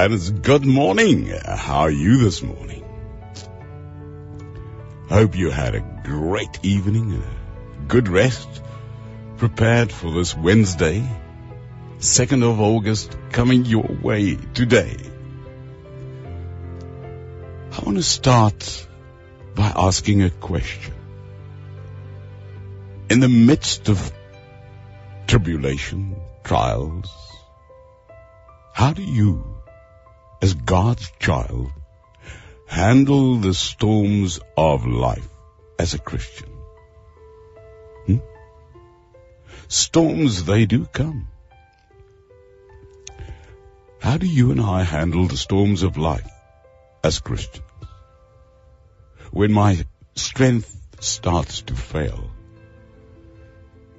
And it's good morning. How are you this morning? Hope you had a great evening, a good rest, prepared for this Wednesday, 2nd of August, coming your way today. I want to start by asking a question. In the midst of tribulation, trials, how do you, as God's child, handle the storms of life as a Christian? Hmm? Storms, they do come. How do you and I handle the storms of life as Christians? When my strength starts to fail,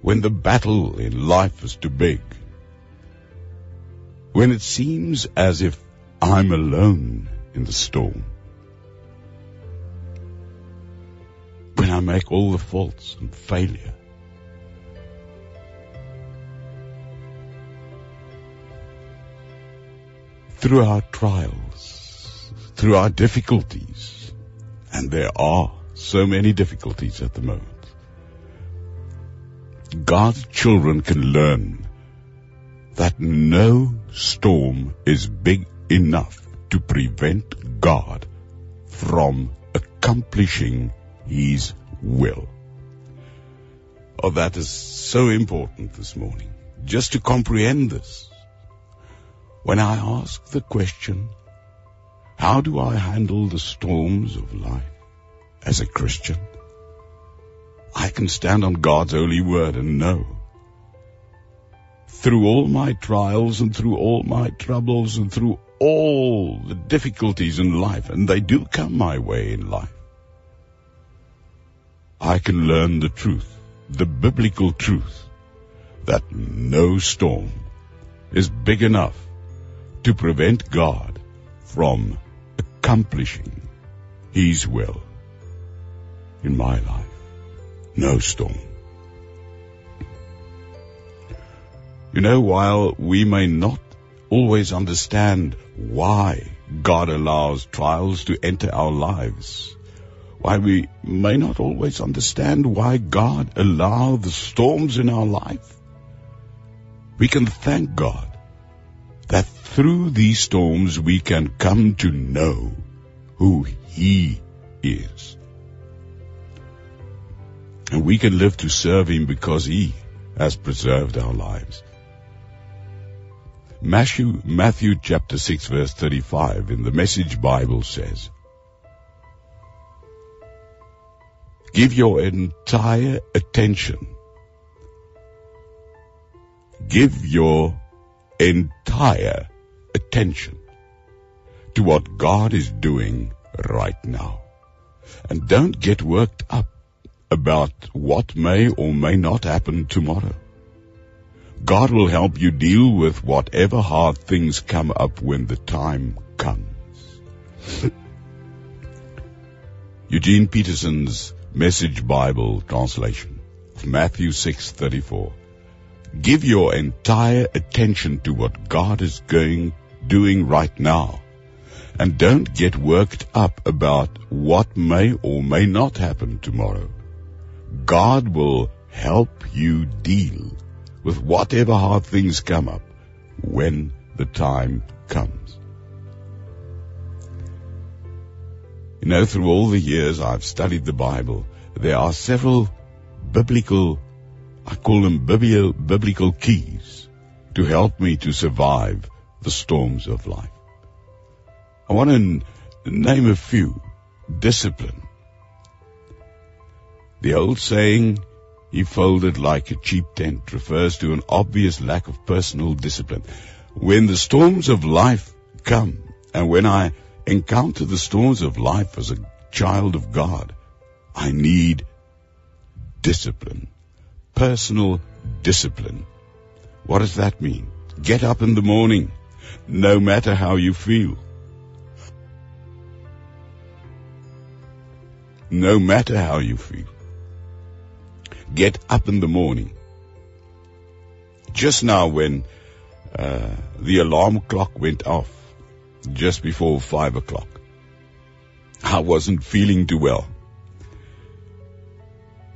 when the battle in life is too big, when it seems as if I'm alone in the storm, when I make all the faults and failure, through our trials, through our difficulties, and there are so many difficulties at the moment, God's children can learn that no storm is big enough to prevent God from accomplishing His will. Oh, that is so important this morning. Just to comprehend this. When I ask the question, how do I handle the storms of life as a Christian? I can stand on God's holy word and know through all my trials and through all my troubles and through all the difficulties in life, and they do come my way in life, I can learn the truth, the biblical truth, that no storm is big enough to prevent God from accomplishing His will in my life. No storm. You know, while we may not always understand why God allows trials to enter our lives, why we may not always understand why God allows the storms in our life, we can thank God that through these storms we can come to know who He is. And we can live to serve Him because He has preserved our lives. Matthew, Matthew chapter 6 verse 35 in the Message Bible says, Give your entire attention. Give your entire attention to what God is doing right now. And don't get worked up about what may or may not happen tomorrow. God will help you deal with whatever hard things come up when the time comes. Eugene Peterson's Message Bible translation of Matthew 6:34. Give your entire attention to what God is going doing right now and don't get worked up about what may or may not happen tomorrow. God will help you deal with whatever hard things come up when the time comes. You know, through all the years I've studied the Bible, there are several biblical, I call them biblical keys to help me to survive the storms of life. I want to name a few. Discipline. The old saying, he folded like a cheap tent refers to an obvious lack of personal discipline. When the storms of life come, and when I encounter the storms of life as a child of God, I need discipline. Personal discipline. What does that mean? Get up in the morning, no matter how you feel. No matter how you feel get up in the morning. Just now when uh, the alarm clock went off, just before five o'clock. I wasn't feeling too well.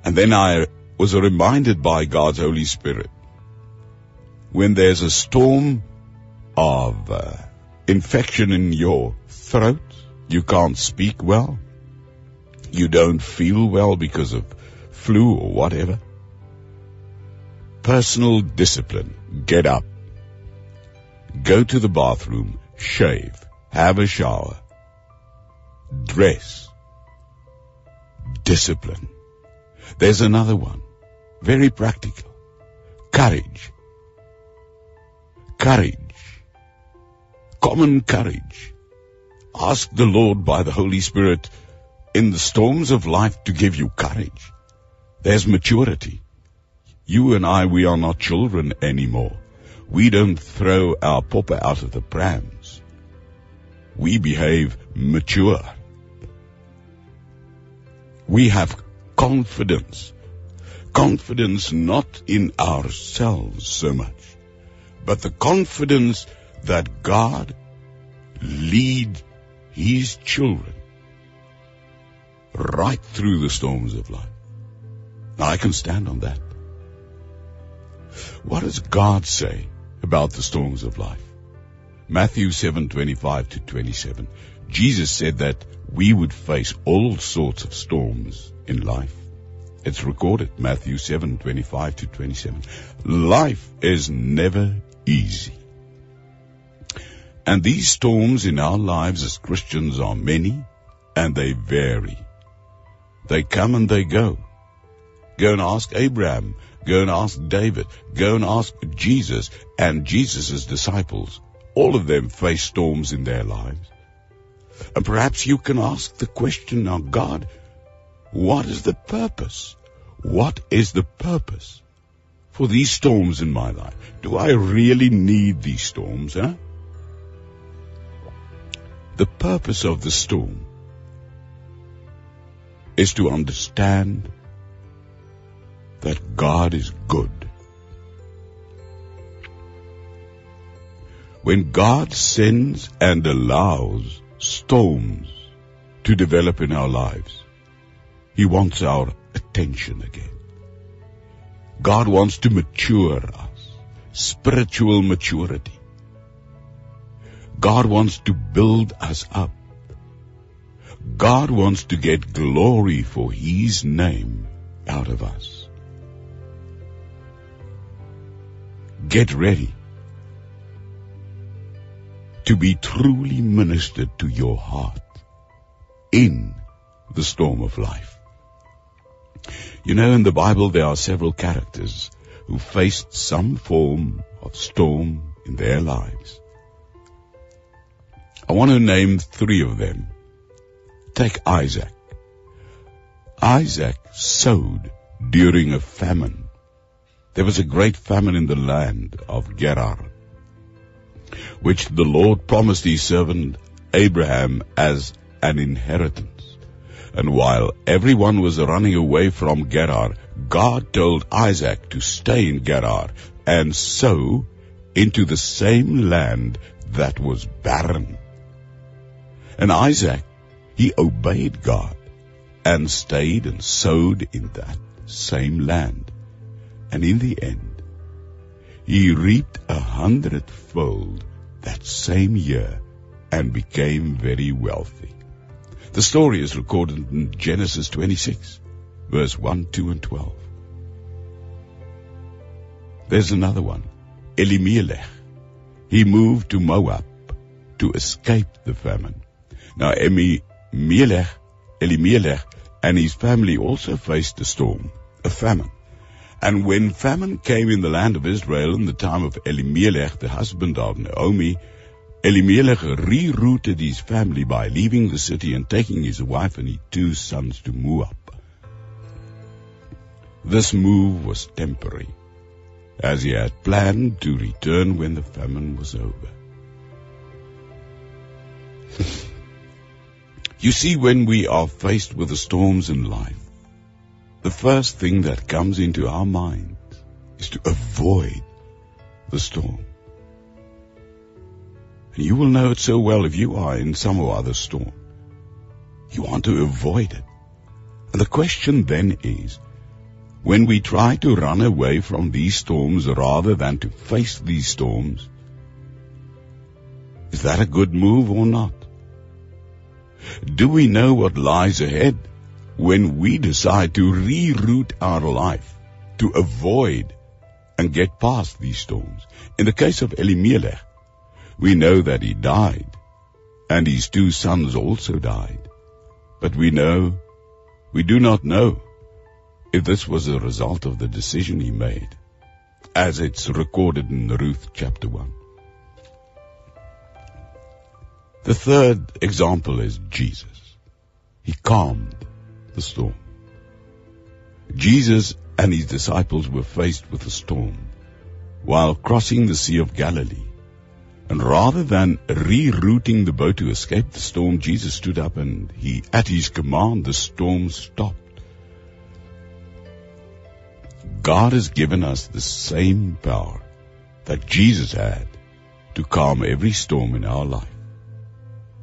And then I was reminded by God's Holy Spirit when there's a storm of uh, infection in your throat, you can't speak well, you don't feel well because of flu or whatever. Personal discipline. Get up. Go to the bathroom. Shave. Have a shower. Dress. Discipline. There's another one. Very practical. Courage. Courage. Common courage. Ask the Lord by the Holy Spirit in the storms of life to give you courage. There's maturity. You and I, we are not children anymore. We don't throw our papa out of the prams. We behave mature. We have confidence. Confidence not in ourselves so much, but the confidence that God lead his children right through the storms of life. Now I can stand on that. What does God say about the storms of life? Matthew 7:25 to 27. Jesus said that we would face all sorts of storms in life. It's recorded, Matthew 7:25 to 27. Life is never easy. And these storms in our lives as Christians are many and they vary. They come and they go. Go and ask Abraham. Go and ask David. Go and ask Jesus and Jesus' disciples. All of them face storms in their lives. And perhaps you can ask the question now, God, what is the purpose? What is the purpose for these storms in my life? Do I really need these storms, huh? The purpose of the storm is to understand that God is good. When God sends and allows storms to develop in our lives, He wants our attention again. God wants to mature us, spiritual maturity. God wants to build us up. God wants to get glory for His name out of us. Get ready to be truly ministered to your heart in the storm of life. You know, in the Bible there are several characters who faced some form of storm in their lives. I want to name three of them. Take Isaac. Isaac sowed during a famine. There was a great famine in the land of Gerar, which the Lord promised his servant Abraham as an inheritance. And while everyone was running away from Gerar, God told Isaac to stay in Gerar and sow into the same land that was barren. And Isaac he obeyed God and stayed and sowed in that same land. And in the end, he reaped a hundredfold that same year and became very wealthy. The story is recorded in Genesis 26, verse 1, 2, and 12. There's another one. Elimelech. He moved to Moab to escape the famine. Now, Emi, Melech, Elimelech, and his family also faced a storm, a famine. And when famine came in the land of Israel in the time of Elimelech, the husband of Naomi, Elimelech rerouted his family by leaving the city and taking his wife and his two sons to Moab. This move was temporary, as he had planned to return when the famine was over. You see, when we are faced with the storms in life, the first thing that comes into our mind is to avoid the storm. And you will know it so well if you are in some or other storm. You want to avoid it. And the question then is, when we try to run away from these storms rather than to face these storms, is that a good move or not? Do we know what lies ahead when we decide to reroute our life to avoid and get past these storms? In the case of Elimelech, we know that he died and his two sons also died. But we know, we do not know if this was a result of the decision he made, as it's recorded in Ruth chapter 1. The third example is Jesus. He calmed the storm. Jesus and his disciples were faced with a storm while crossing the Sea of Galilee. And rather than rerouting the boat to escape the storm, Jesus stood up and he, at his command, the storm stopped. God has given us the same power that Jesus had to calm every storm in our life.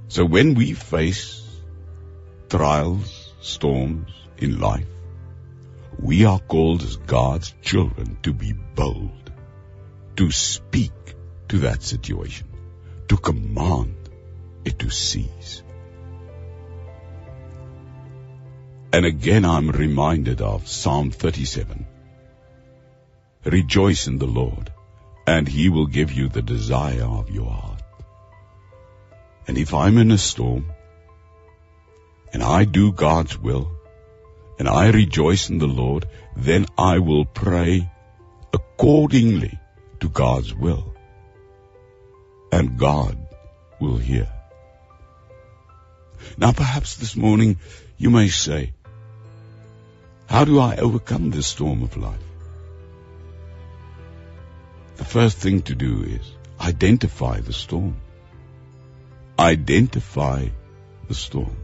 So when we face trials, storms in life, we are called as God's children to be bold, to speak to that situation, to command it to cease. And again I'm reminded of Psalm 37. Rejoice in the Lord, and he will give you the desire of your heart. And if I'm in a storm, and I do God's will, and I rejoice in the Lord, then I will pray accordingly to God's will and God will hear. Now perhaps this morning you may say, how do I overcome this storm of life? The first thing to do is identify the storm. Identify the storm.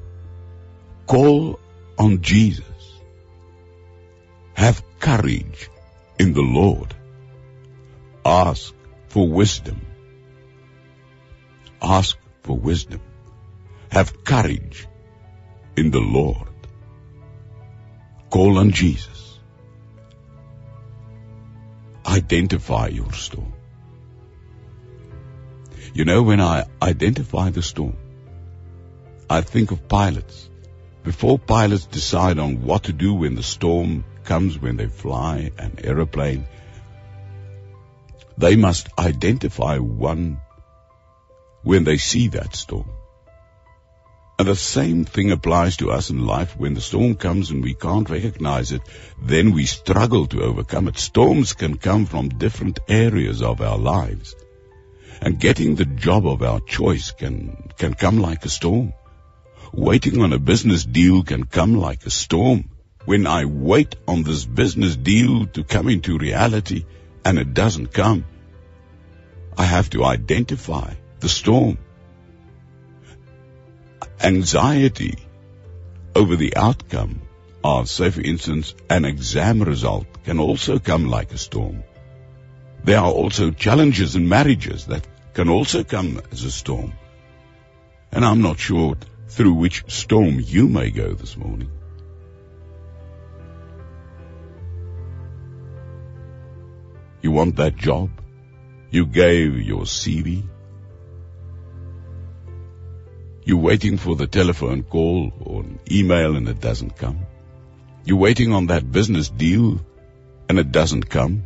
Call on Jesus. Have courage in the Lord. Ask for wisdom Ask for wisdom. Have courage in the Lord. Call on Jesus. Identify your storm. You know, when I identify the storm, I think of pilots. Before pilots decide on what to do when the storm comes, when they fly an aeroplane, they must identify one when they see that storm. And the same thing applies to us in life. When the storm comes and we can't recognize it, then we struggle to overcome it. Storms can come from different areas of our lives. And getting the job of our choice can, can come like a storm. Waiting on a business deal can come like a storm. When I wait on this business deal to come into reality and it doesn't come, I have to identify the storm. Anxiety over the outcome of, say for instance, an exam result can also come like a storm. There are also challenges in marriages that can also come as a storm. And I'm not sure through which storm you may go this morning. You want that job? You gave your CV, you're waiting for the telephone call or an email and it doesn't come. You're waiting on that business deal and it doesn't come.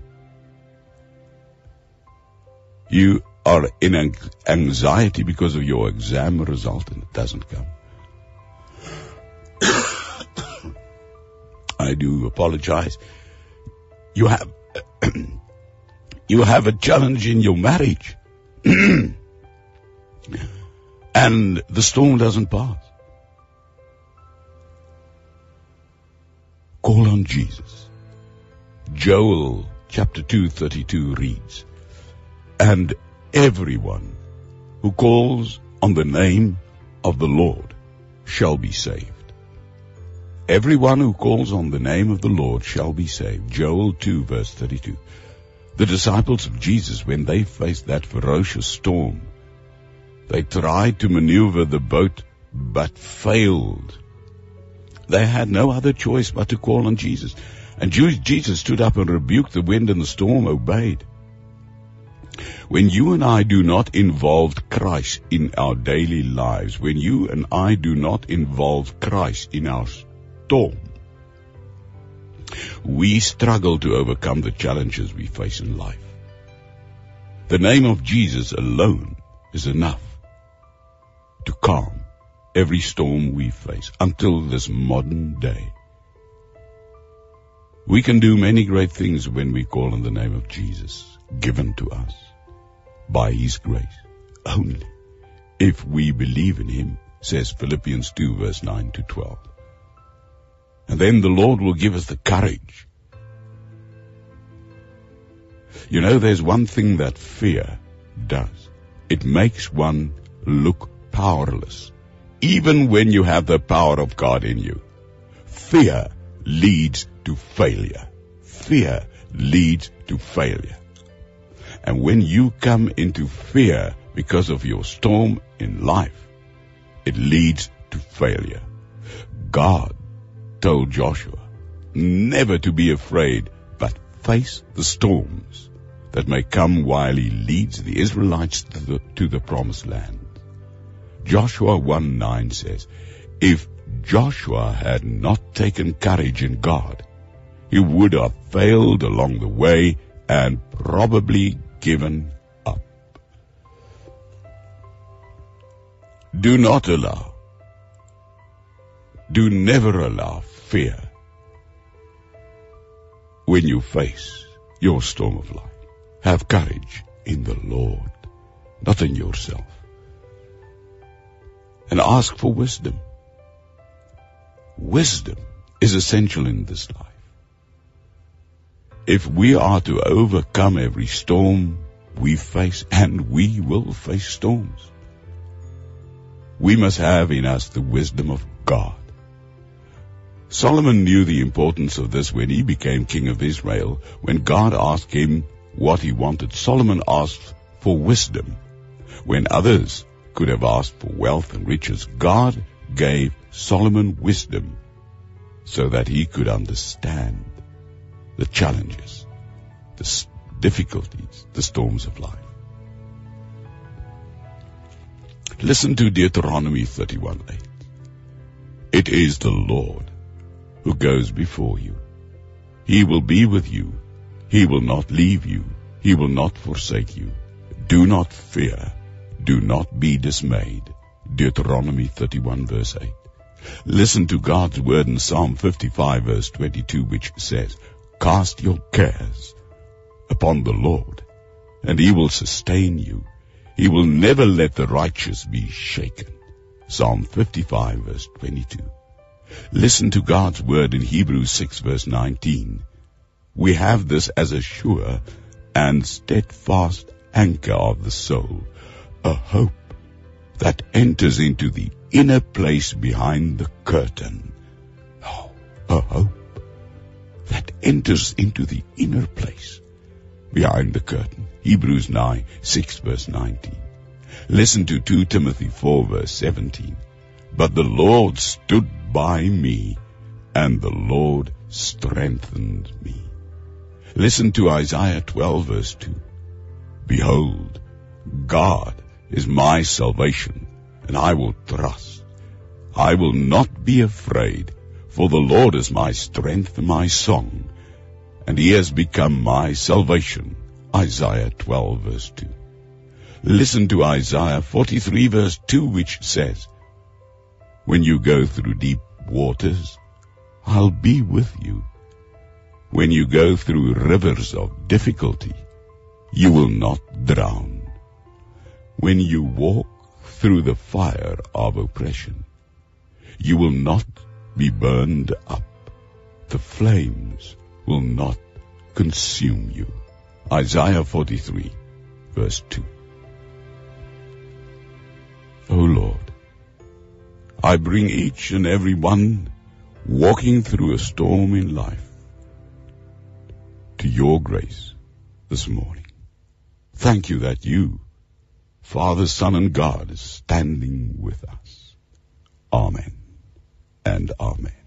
You are in anxiety because of your exam result and it doesn't come. I do apologize. You have, you have a challenge in your marriage. and the storm doesn't pass. Call on Jesus. Joel chapter 232 reads, And everyone who calls on the name of the Lord shall be saved. Everyone who calls on the name of the Lord shall be saved. Joel 2 verse 32. The disciples of Jesus, when they faced that ferocious storm, They tried to maneuver the boat, but failed. They had no other choice but to call on Jesus. And Jesus stood up and rebuked the wind and the storm obeyed. When you and I do not involve Christ in our daily lives, when you and I do not involve Christ in our storm, we struggle to overcome the challenges we face in life. The name of Jesus alone is enough to calm every storm we face until this modern day. We can do many great things when we call on the name of Jesus given to us by His grace only if we believe in Him, says Philippians 2 verse 9 to 12. And then the Lord will give us the courage. You know, there's one thing that fear does. It makes one look powerless, even when you have the power of God in you. Fear leads to failure. Fear leads to failure. And when you come into fear because of your storm in life, it leads to failure. God told Joshua never to be afraid, but face the storms that may come while he leads the Israelites to the, to the promised land. Joshua 1 9 says, If Joshua had not taken courage in God, he would have failed along the way and probably given up. Do not allow, do never allow fear when you face your storm of life. Have courage in the Lord, not in yourself. And ask for wisdom. Wisdom is essential in this life. If we are to overcome every storm we face, and we will face storms, we must have in us the wisdom of God. Solomon knew the importance of this when he became king of Israel. When God asked him what he wanted, Solomon asked for wisdom. When others could have asked for wealth and riches, God gave Solomon wisdom so that he could understand the challenges, the difficulties, the storms of life. Listen to Deuteronomy 31:8. It is the Lord who goes before you. He will be with you. He will not leave you. He will not forsake you. Do not fear. Do not be dismayed. Deuteronomy 31 verse 8. Listen to God's word in Psalm 55 verse 22 which says, Cast your cares upon the Lord, and he will sustain you. He will never let the righteous be shaken. Psalm 55 verse 22. Listen to God's word in Hebrews 6 verse 19. We have this as a sure and steadfast anchor of the soul, a hope that enters into the inner place behind the curtain. Oh, a hope that enters into the inner place behind the curtain. Hebrews 9, 6 verse 19. Listen to 2 Timothy 4 verse 17. But the Lord stood by me and the Lord strengthened me. Listen to Isaiah 12 verse 2. Behold, God is my salvation and I will trust. I will not be afraid for the Lord is my strength my song, and he has become my salvation. Isaiah 12 verse 2. Listen to Isaiah 43 verse 2 which says, When you go through deep waters, I'll be with you. When you go through rivers of difficulty, you will not drown. When you walk through the fire of oppression, you will not be burned up. The flames will not consume you. Isaiah 43 verse 2. O Lord, I bring each and every one walking through a storm in life to your grace this morning. Thank you that you Father, Son, and God is standing with us. Amen and Amen.